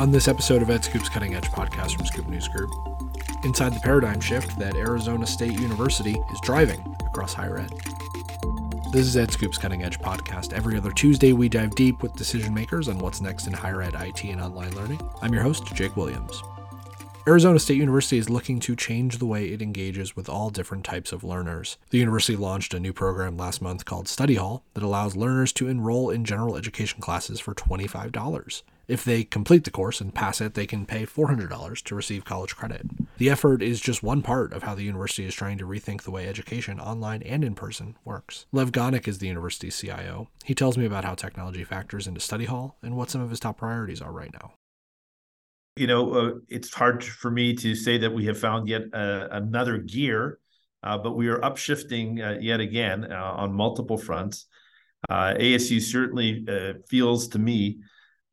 On this episode of EdScoop's Cutting Edge podcast from Scoop News Group, inside the paradigm shift that Arizona State University is driving across higher ed. This is EdScoop's Cutting Edge podcast. Every other Tuesday, we dive deep with decision makers on what's next in higher ed, IT, and online learning. I'm your host, Jake Williams. Arizona State University is looking to change the way it engages with all different types of learners. The university launched a new program last month called Study Hall that allows learners to enroll in general education classes for $25. If they complete the course and pass it, they can pay $400 to receive college credit. The effort is just one part of how the university is trying to rethink the way education, online and in person, works. Lev Gonick is the university's CIO. He tells me about how technology factors into Study Hall and what some of his top priorities are right now you know, uh, it's hard for me to say that we have found yet uh, another gear, uh, but we are upshifting uh, yet again uh, on multiple fronts. Uh, ASU certainly feels to me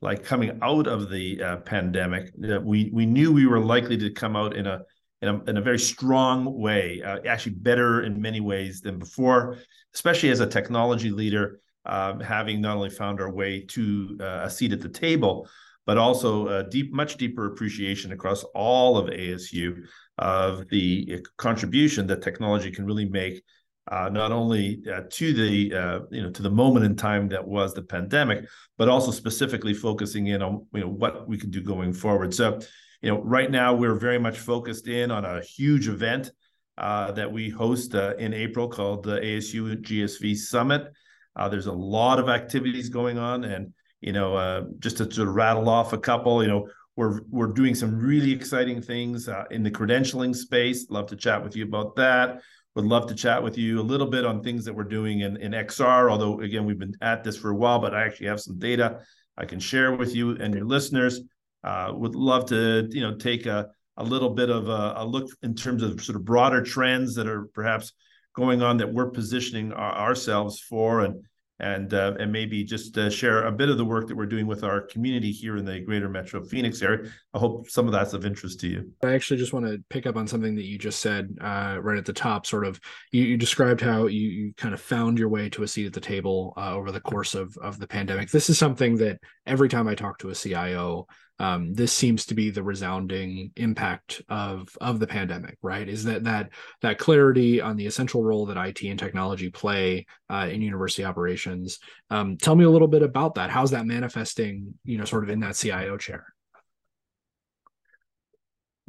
like coming out of the uh, pandemic. we we knew we were likely to come out in a in a, in a very strong way, uh, actually better in many ways than before, especially as a technology leader, um, having not only found our way to uh, a seat at the table, but also a deep, much deeper appreciation across all of ASU of the contribution that technology can really make, uh, not only uh, to the uh, you know to the moment in time that was the pandemic, but also specifically focusing in on you know what we can do going forward. So, you know, right now we're very much focused in on a huge event uh, that we host uh, in April called the ASU GSV Summit. Uh, there's a lot of activities going on, and you know, just to of rattle off a couple, you know, we're we're doing some really exciting things in the credentialing space. Love to chat with you about that. Would love to chat with you a little bit on things that we're doing in, in XR. Although again, we've been at this for a while, but I actually have some data I can share with you and your listeners. Uh, would love to you know take a a little bit of a, a, look in terms of sort of broader trends that are perhaps going on that we're positioning our, ourselves for and and uh, and maybe just uh, share a bit of the work that we're doing with our community here in the greater metro phoenix area. I hope some of that's of interest to you. I actually just want to pick up on something that you just said uh, right at the top sort of you, you described how you, you, kind of found your way to a seat at the table uh, over the course of, of the pandemic. This is something that every time i talk to a cio um, this seems to be the resounding impact of of the pandemic right is that that that clarity on the essential role that it and technology play uh, in university operations um, tell me a little bit about that how's that manifesting you know sort of in that cio chair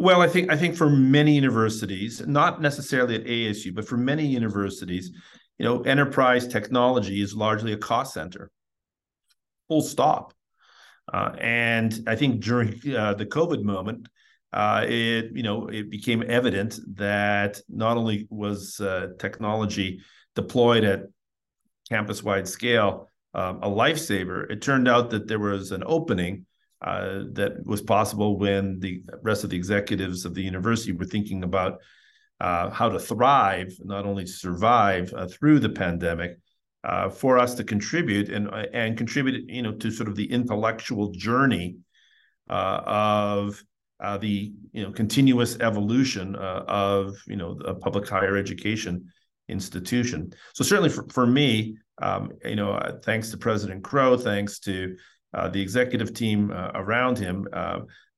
well, I think I think for many universities, not necessarily at ASU, but for many universities, you know, enterprise technology is largely a cost center. Full stop. Uh, and I think during uh, the COVID moment, uh, it you know it became evident that not only was uh, technology deployed at campus-wide scale um, a lifesaver, it turned out that there was an opening uh, that was possible when the rest of the executives of the university were thinking about uh, how to thrive, not only survive through the pandemic, uh, for us to contribute and and contribute, you know, to sort of the intellectual journey uh, of uh, the you know continuous evolution uh, of you know a public higher education institution. So certainly for, for me, um, you know, uh, thanks to President Crow, thanks to uh, the executive team around him.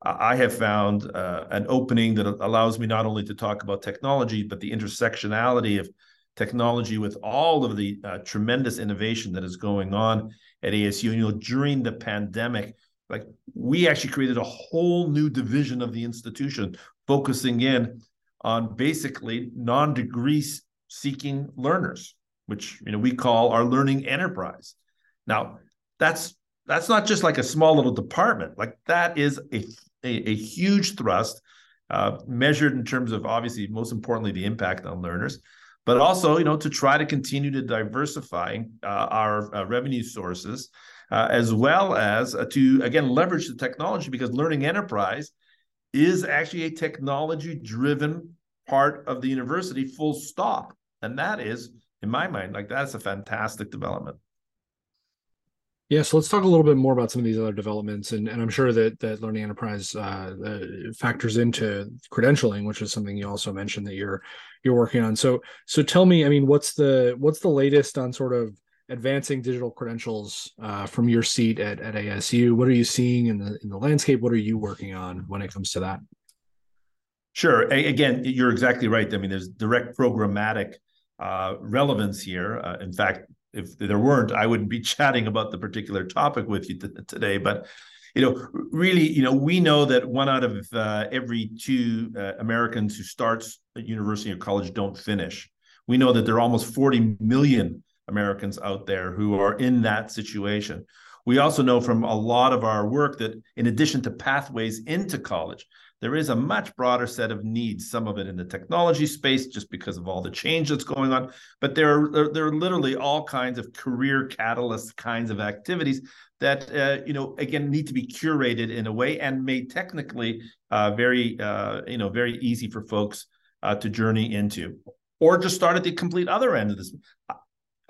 I have found an opening that allows me not only to talk about technology, but the intersectionality of technology with all of the uh, tremendous innovation that is going on at ASU. You know, during the pandemic, like we actually created a whole new division of the institution focusing in on basically non-degree seeking learners, which you know we call our learning enterprise. Now, that's that's not just like a small little department. Like that is a a, a huge thrust, uh, measured in terms of obviously most importantly the impact on learners but also you know to try to continue to diversify uh, our uh, revenue sources uh, as well as uh, to again leverage the technology because learning enterprise is actually a technology driven part of the university full stop. And that is in my mind like that's a fantastic development yeah, so let's talk a little bit more about some of these other developments, and, and I'm sure that that Learning Enterprise uh, uh, factors into credentialing, which is something you also mentioned that you're you're working on. So so tell me, I mean, what's the what's the latest on sort of advancing digital credentials uh, from your seat at, at ASU? What are you seeing in the in the landscape? What are you working on when it comes to that? Sure. Again, you're exactly right. I mean, there's direct programmatic uh, relevance here. Uh, in fact, if there weren't, I wouldn't be chatting about the particular topic with you t- today. But you know, really, you know, we know that one out of uh, every two uh, Americans who starts at university or college don't finish. We know that there are almost 40 million Americans out there who are in that situation. We also know from a lot of our work that, in addition to pathways into college, there is a much broader set of needs, some of it in the technology space, just because of all the change that's going on. But there are, there are literally all kinds of career catalyst kinds of activities that, uh, you know, again, need to be curated in a way and made technically uh, very, uh, you know, very easy for folks uh, to journey into. Or just start at the complete other end of this.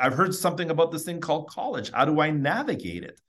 I've heard something about this thing called college. How do I navigate it?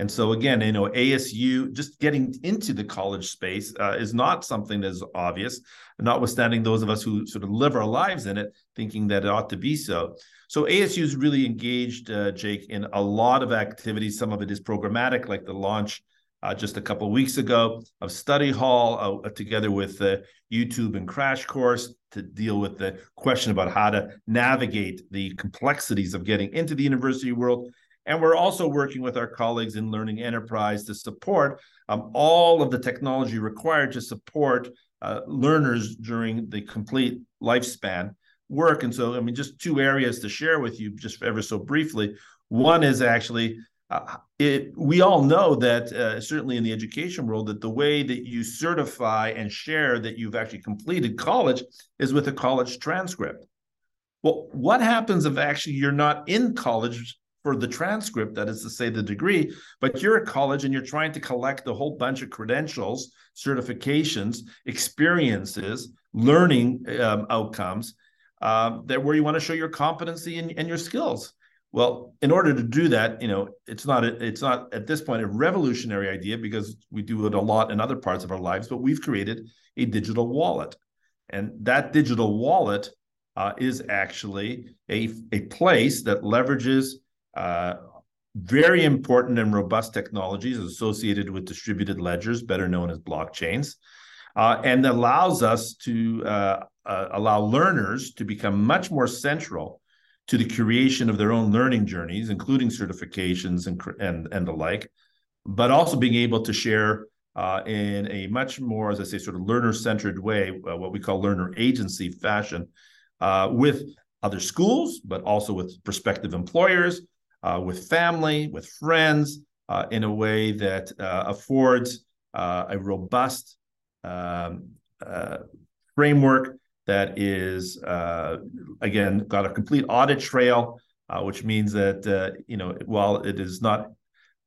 And so again, you know, ASU just getting into the college space uh, is not something that's obvious, notwithstanding those of us who sort of live our lives in it, thinking that it ought to be so. So ASU is really engaged, uh, Jake, in a lot of activities. Some of it is programmatic, like the launch uh, just a couple weeks ago of Study Hall, uh, together with the YouTube and Crash Course to deal with the question about how to navigate the complexities of getting into the university world and we're also working with our colleagues in Learning Enterprise to support um, all of the technology required to support uh, learners during the complete lifespan work. And so, I mean, just two areas to share with you, just ever so briefly. One is actually uh, it, we all know that uh, certainly in the education world that the way that you certify and share that you've actually completed college is with a college transcript well what happens if actually you're not in college for the transcript, that is to say the degree, but you're at college and you're trying to collect a whole bunch of credentials, certifications, experiences, learning um, outcomes uh, that where you want to show your competency and, and your skills. Well, in order to do that, you know, it's not a, it's not at this point a revolutionary idea because we do it a lot in other parts of our lives, but we've created a digital wallet, and that digital wallet uh, is actually a a place that leverages uh, very important and robust technologies associated with distributed ledgers, better known as blockchains, uh, and allows us to uh, uh, allow learners to become much more central to the creation of their own learning journeys, including certifications and and, and the like, but also being able to share uh, in a much more, as I say, sort of learner-centered way, uh, what we call learner agency fashion, with other schools, but also with prospective employers, uh, with family, with friends, uh, in a way that uh, affords uh, a robust um, uh, framework that is, again, got a complete audit trail, which means that, you know, while it is not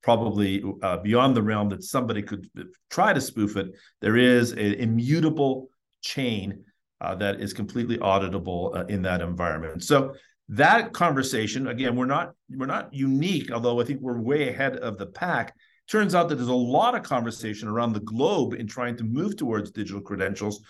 probably beyond the realm that somebody could try to spoof it. There is an immutable chain uh, that is completely auditable uh, in that environment. So that conversation again we're not we're not unique although i think we're way ahead of the pack. Turns out that there's a lot of conversation around the globe in trying to move towards digital credentials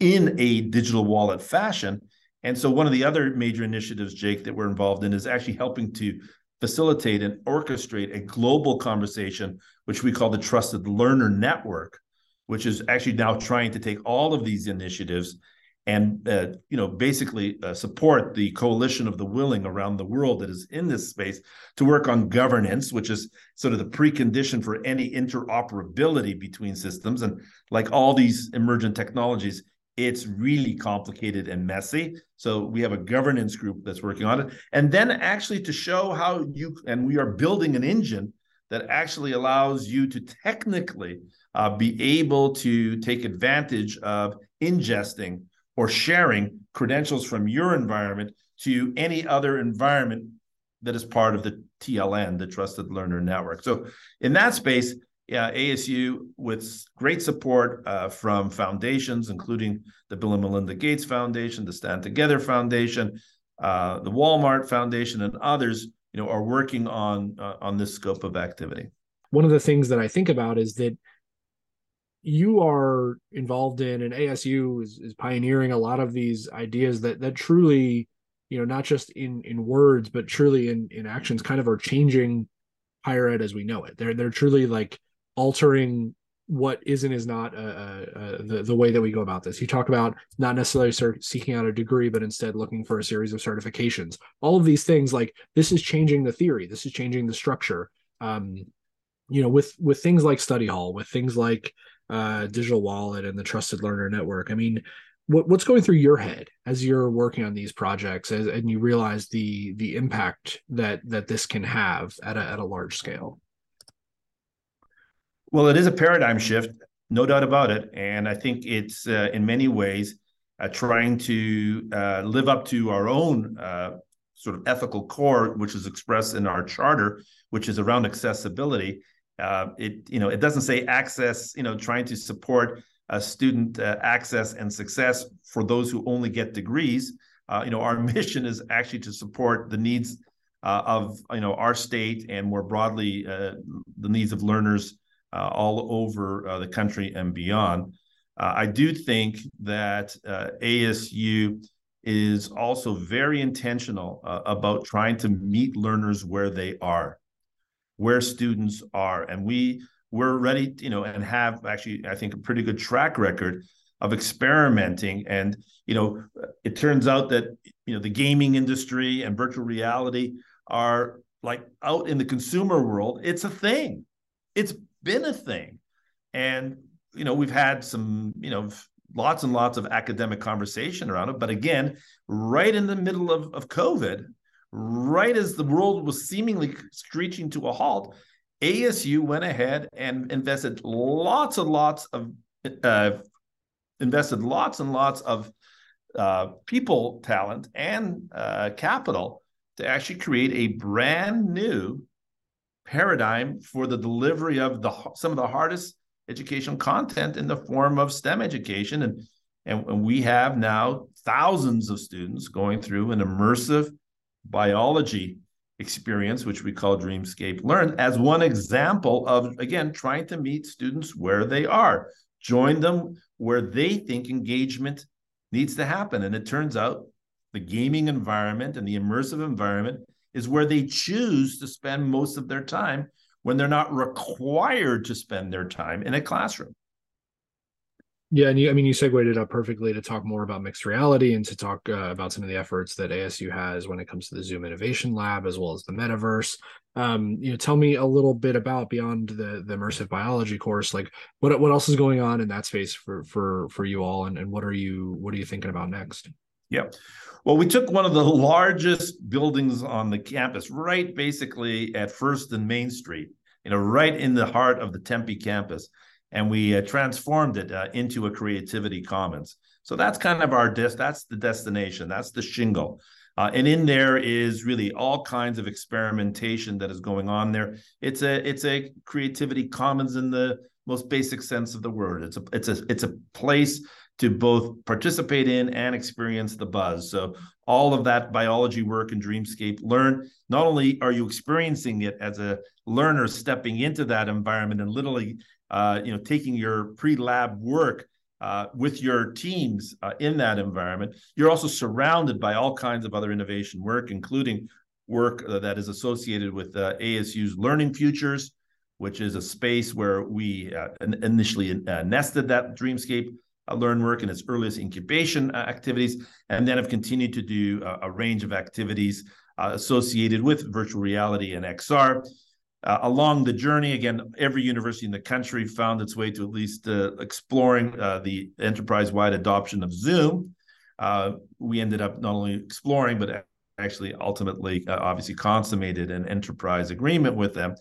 in a digital wallet fashion. And so one of the other major initiatives jake that we're involved in is actually helping to facilitate and orchestrate a global conversation which we call the trusted learner network which is actually now trying to take all of these initiatives and uh, you know basically uh, support the coalition of the willing around the world that is in this space to work on governance which is sort of the precondition for any interoperability between systems. And like all these emergent technologies it's really complicated and messy. So we have a governance group that's working on it. And then actually to show how you and we are building an engine that actually allows you to technically uh, be able to take advantage of ingesting or sharing credentials from your environment to any other environment that is part of the TLN, the Trusted Learner Network. So in that space, yeah, ASU with great support uh, from foundations, including the Bill and Melinda Gates Foundation, the Stand Together Foundation, uh, the Walmart Foundation, and others, you know, are working on uh, on this scope of activity. One of the things that I think about is that you are involved in and ASU is, is pioneering a lot of these ideas that that truly you know, not just in in words, but truly in in actions, kind of are changing higher ed as we know it. They're they're truly like altering what is and is not uh, uh, uh, the the way that we go about this. You talk about not necessarily seeking out a degree, but instead looking for a series of certifications. All of these things, like this, is changing the theory. This is changing the structure. Um, you know, with with things like Study Hall, with things like uh, Digital Wallet and the Trusted Learner Network. I mean, what, what's going through your head as you're working on these projects, as, and you realize the the impact that that this can have at a at a large scale? Well, it is a paradigm shift, no doubt about it. And I think it's uh, in many ways uh, trying to uh, live up to our own uh, sort of ethical core, which is expressed in our charter, which is around accessibility. Uh, it you know it doesn't say access, you know, trying to support student uh, access and success for those who only get degrees. you know, our mission is actually to support the needs of you know our state and more broadly the needs of learners uh, all over uh, the country and beyond. Uh, I do think that ASU is also very intentional about trying to meet learners where they are, where students are, and we we're ready, you know, and have actually I think a pretty good track record of experimenting and you know it turns out that you know the gaming industry and virtual reality are like out in the consumer world it's a thing it's been a thing. And, you know, we've had some, you know, lots and lots of academic conversation around it. But again, right in the middle of, of COVID, right as the world was seemingly screeching to a halt, ASU went ahead and invested lots and lots of uh, invested lots and lots of uh, people talent and uh, capital to actually create a brand new paradigm for the delivery of the some of the hardest educational content in the form of STEM education. And, and, and we have now thousands of students going through an immersive biology experience, which we call Dreamscape Learn, as one example of, again, trying to meet students where they are, join them where they think engagement needs to happen. And it turns out the gaming environment and the immersive environment is where they choose to spend most of their time when they're not required to spend their time in a classroom. Yeah, and you, I mean, you segued it up perfectly to talk more about mixed reality and to talk uh, about some of the efforts that ASU has when it comes to the Zoom Innovation Lab as well as the metaverse. Um, you know, tell me a little bit about beyond the the immersive biology course, like what what else is going on in that space for for for you all, and, and what are you what are you thinking about next? Yeah. Well, we took one of the largest buildings on the campus, right basically at First and Main Street, you know, right in the heart of the Tempe campus, and we uh, transformed it uh, into a creativity commons. So that's kind of our des- that's the destination, that's the shingle. Uh, and in there is really all kinds of experimentation that is going on there. It's a it's a creativity commons in the most basic sense of the word. It's a it's a it's a place to both participate in and experience the buzz. So all of that biology work in Dreamscape Learn, not only are you experiencing it as a learner stepping into that environment and literally, uh, you know, taking your pre-lab work uh, with your teams uh, in that environment, you're also surrounded by all kinds of other innovation work, including work uh, that is associated with uh, ASU's Learning Futures, which is a space where we uh, initially nested that Dreamscape learn work in its earliest incubation activities, and then have continued to do a, range of activities associated with virtual reality and XR. Uh, along the journey, again, every university in the country found its way to at least uh, exploring uh, the enterprise-wide adoption of Zoom. we ended up not only exploring, but actually ultimately, obviously, consummated an enterprise agreement with them.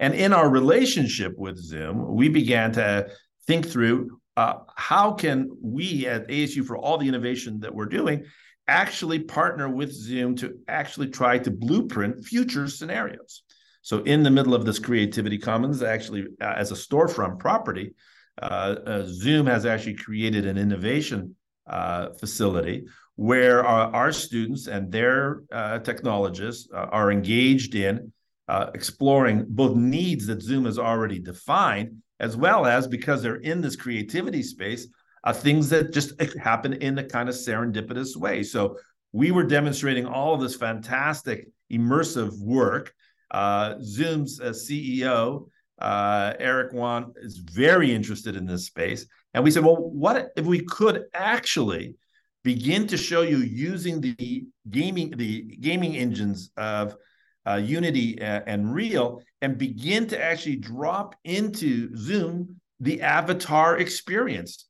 And in our relationship with Zoom, we began to think through uh, how can we at ASU, for all the innovation that we're doing, actually partner with Zoom to actually try to blueprint future scenarios? So, in the middle of this Creativity Commons, actually uh, as a storefront property, uh, uh Zoom has actually created an innovation uh, facility where our, our, students and their uh, technologists are engaged in exploring both needs that Zoom has already defined as well as because they're in this creativity space, uh, things that just happen in a kind of serendipitous way. So we were demonstrating all of this fantastic immersive work. Uh, Zoom's uh, CEO, uh, Eric Yuan, is very interested in this space. And we said, well, what if we could actually begin to show you using the gaming the gaming engines of uh, Unity and Unreal and begin to actually drop into Zoom the avatar experience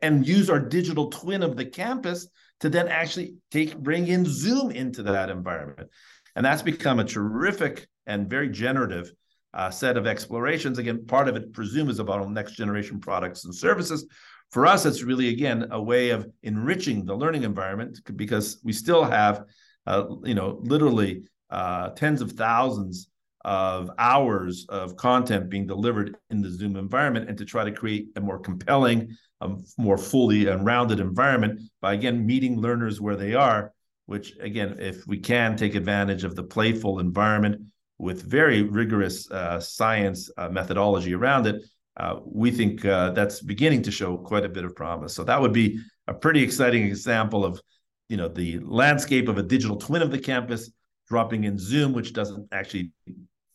and use our digital twin of the campus to then actually take bring in Zoom into that environment. And that's become a terrific and very generative uh, set of explorations. Again, part of it, presume, is about next generation products and services. For us, it's really again a way of enriching the learning environment because we still have, uh, you know, literally uh, tens of thousands of hours of content being delivered in the Zoom environment and to try to create a more compelling, a more fully and rounded environment by again meeting learners where they are, which again, if we can take advantage of the playful environment with very rigorous uh, science uh, methodology around it, uh, we think uh, that's beginning to show quite a bit of promise. So that would be a pretty exciting example of, you know, the landscape of a digital twin of the campus dropping in Zoom, which doesn't actually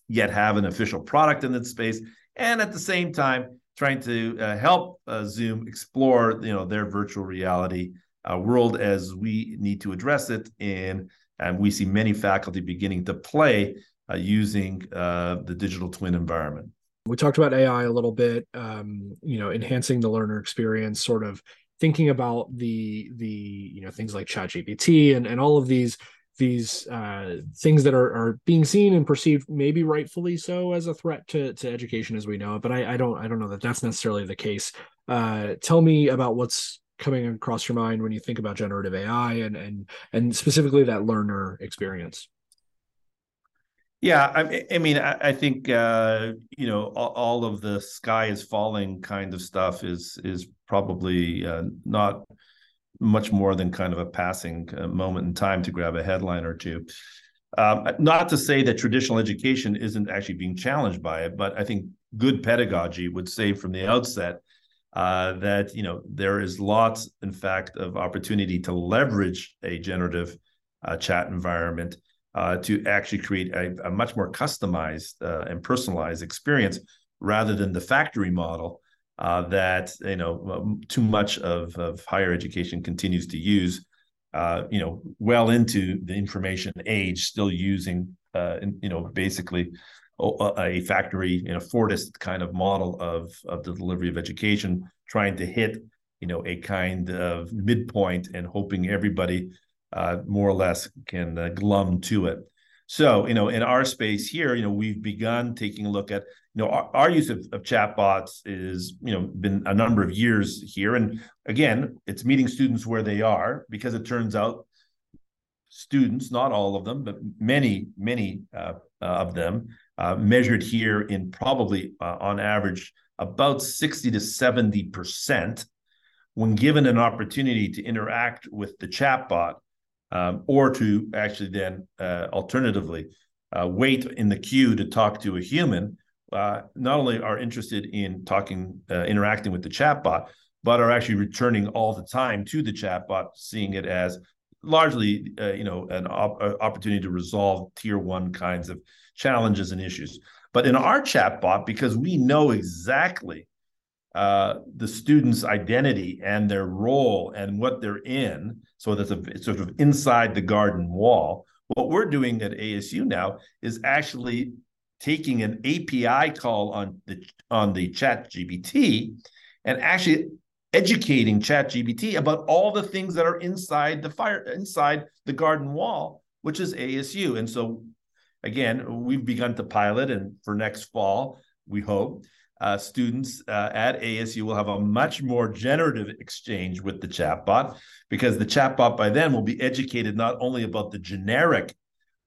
yet have an official product in that space, and at the same time trying to uh, help uh, Zoom explore you know their virtual reality world as we need to address it. And and we see many faculty beginning to play using uh, the digital twin environment. We talked about AI a little bit, um, you know, enhancing the learner experience, sort of thinking about the the you know things like ChatGPT and and all of these these uh, things that are, are being seen and perceived, maybe rightfully so, as a threat to, to education as we know it. But I, I don't I don't know that that's necessarily the case. Uh, tell me about what's coming across your mind when you think about generative AI and and and specifically that learner experience. Yeah, I, I mean, I, I think uh, you know all, all, of the sky is falling kind of stuff is is probably uh, not much more than kind of a passing uh, moment in time to grab a headline or two. Um, not to say that traditional education isn't actually being challenged by it, but I think good pedagogy would say from the outset uh, that you know there is lots, in fact, of opportunity to leverage a generative uh, chat environment uh, to actually create a, a much more customized uh, and personalized experience rather than the factory model uh, that you know too much of, of higher education continues to use uh, you know well into the information age still using uh, you know basically a factory you know Fordist kind of model of of the delivery of education trying to hit you know a kind of midpoint and hoping everybody uh, more or less can uh, glum to it so, you know, in our space here, you know, we've begun taking a look at, you know, our, our use of, of chatbots is, you know, been a number of years here. And again, it's meeting students where they are because it turns out students, not all of them, but many, many uh, of them uh, measured here in probably uh, on average about 60 to 70% when given an opportunity to interact with the chatbot um, or to actually then uh, alternatively uh, wait in the queue to talk to a human, uh, not only are interested in talking, uh, interacting with the chatbot, but are actually returning all the time to the chatbot, seeing it as largely, uh, you know, an op- uh, opportunity to resolve tier one kinds of challenges and issues. But in our chatbot, because we know exactly uh, the student's identity and their role and what they're in. So that's a sort of inside the garden wall. What we're doing at ASU now is actually taking an API call on the on the Chat GPT and actually educating Chat GPT about all the things that are inside the fire inside the garden wall, which is ASU. And so again, we've begun to pilot and for next fall, we hope uh, students uh, at ASU will have a much more generative exchange with the chatbot because the chatbot by then will be educated not only about the generic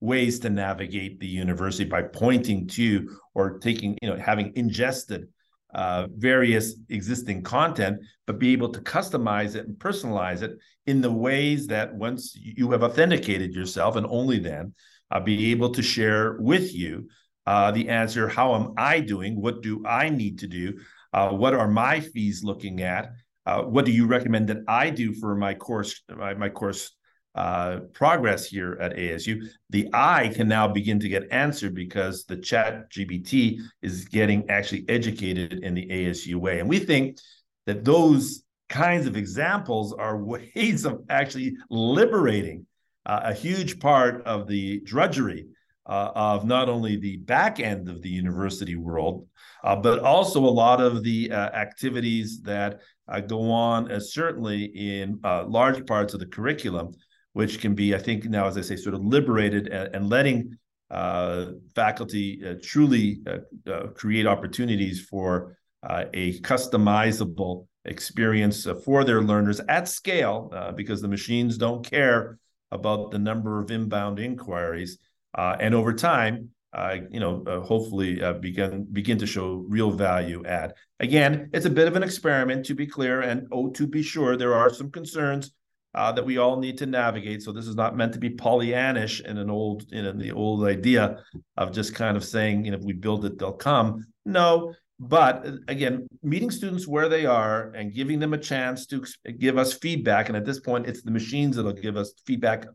ways to navigate the university by pointing to or taking, you know, having ingested uh, various existing content, but be able to customize it and personalize it in the ways that once you have authenticated yourself and only then uh, be able to share with you uh, the answer how am I doing? What do I need to do? Uh, what are my fees looking at? Uh, what do you recommend that I do for my course, my, my course uh, progress here at ASU. The I can now begin to get answered because the chat GPT is getting actually educated in the ASU way. And we think that those kinds of examples are ways of actually liberating uh, a huge part of the drudgery uh, of not only the back end of the university world, uh, but also a lot of the uh, activities that uh, go on, uh, certainly in large parts of the curriculum which can be, I think, now as I say, sort of liberated and, and letting uh, faculty uh, truly uh, uh create opportunities for uh, a customizable experience uh, for their learners at scale, because the machines don't care about the number of inbound inquiries, Uh, and over time. Uh, you know, uh, hopefully begin begin to show real value add. Again, it's a bit of an experiment, to be clear, and oh, to be sure, there are some concerns uh, that we all need to navigate. So this is not meant to be Pollyannish in an old, in the old idea of just kind of saying, you know, if we build it, they'll come. No, but again, meeting students where they are and giving them a chance to give us feedback. And at this point, it's the machines that'll give us feedback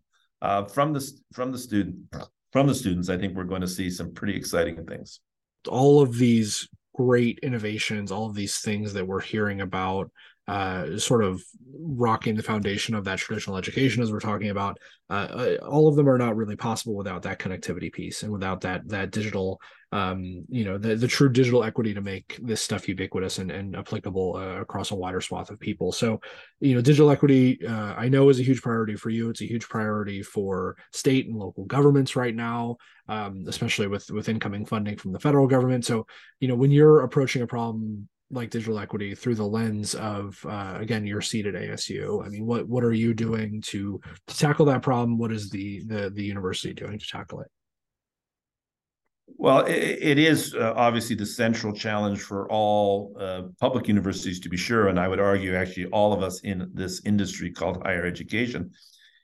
uh, from the from the student from the students. I think we're going to see some pretty exciting things. All of these great innovations, all of these things that we're hearing about uh, sort of rocking the foundation of that traditional education as we're talking about uh, uh, all of them are not really possible without that connectivity piece and without that that digital um, you know the, the true digital equity to make this stuff ubiquitous and, and applicable uh, across a wider swath of people. So you know digital equity uh, i know is a huge priority for you. It's a huge priority for state and local governments right now um, especially with with incoming funding from the federal government. So you know when you're approaching a problem like digital equity through the lens of uh, again your seat at ASU. I mean, what what are you doing to, to tackle that problem? What is the the the university doing to tackle it? Well, it, it is uh, obviously the central challenge for all uh, public universities, to be sure, and I would argue actually all of us in this industry called higher education.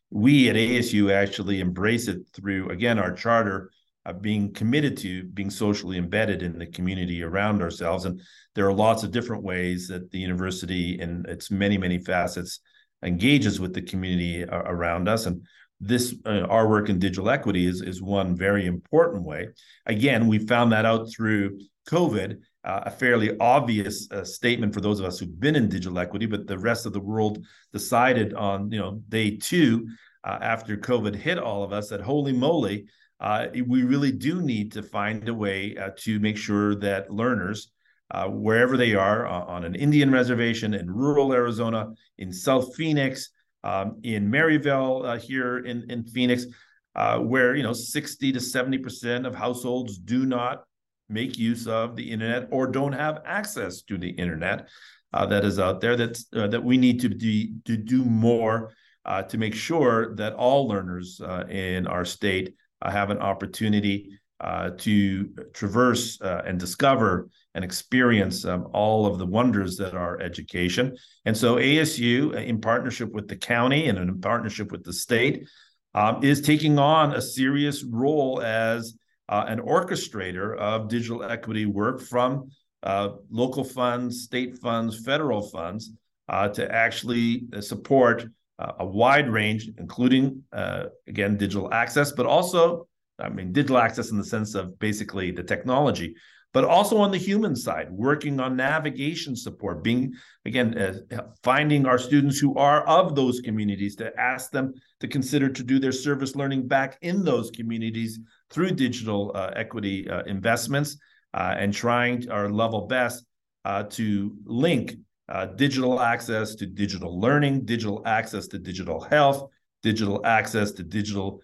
We at ASU actually embrace it through again our charter uh, being committed to being socially embedded in the community around ourselves. And there are lots of different ways that the university, in its many, many facets, engages with the community uh, around us. And this, uh, our work in digital equity, is, is one very important way. Again, we found that out through COVID. Uh, a fairly obvious uh, statement for those of us who've been in digital equity, but the rest of the world decided on you know day two uh, after COVID hit all of us that holy moly, uh, we really do need to find a way uh, to make sure that learners, uh, wherever they are, uh, on an Indian reservation in rural Arizona, in South Phoenix, um, in Maryvale uh, here in, in Phoenix, uh, where you know 60 to 70 percent of households do not make use of the internet or don't have access to the internet that is out there. That that we need to do to do more to make sure that all learners in our state uh, have an opportunity uh, to traverse uh, and discover and experience um, all of the wonders that are education. And so ASU, in partnership with the county and in partnership with the state, um, is taking on a serious role as uh, an orchestrator of digital equity work from uh, local funds, state funds, federal funds uh, to actually support a wide range, including, uh, again, digital access, but also, I mean, digital access in the sense of basically the technology, but also on the human side, working on navigation support, being, again, uh, finding our students who are of those communities to ask them to consider to do their service learning back in those communities through digital uh, equity uh, investments uh, and trying our level best uh, to link uh, digital access to digital learning, digital access to digital health, digital access to digital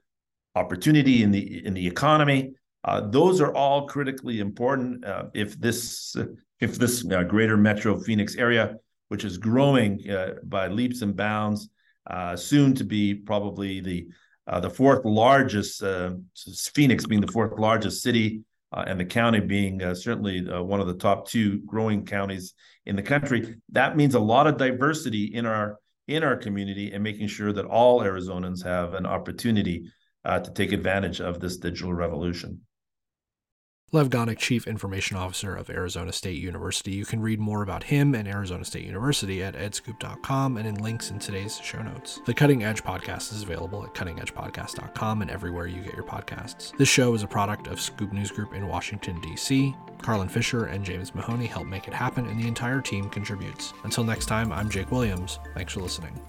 opportunity in the in the economy. Uh, those are all critically important. Uh, if this if this uh, greater Metro Phoenix area, which is growing uh, by leaps and bounds, uh, soon to be probably the the fourth largest Phoenix being the fourth largest city uh, and the county being uh, certainly uh, one of the top two growing counties in the country. That means a lot of diversity in our in our community and making sure that all Arizonans have an opportunity uh, to take advantage of this digital revolution. Lev Gonick, Chief Information Officer of Arizona State University. You can read more about him and Arizona State University at edscoop.com and in links in today's show notes. The Cutting Edge podcast is available at cuttingedgepodcast.com and everywhere you get your podcasts. This show is a product of Scoop News Group in Washington, D.C. Carlin Fisher and James Mahoney help make it happen, and the entire team contributes. Until next time, I'm Jake Williams. Thanks for listening.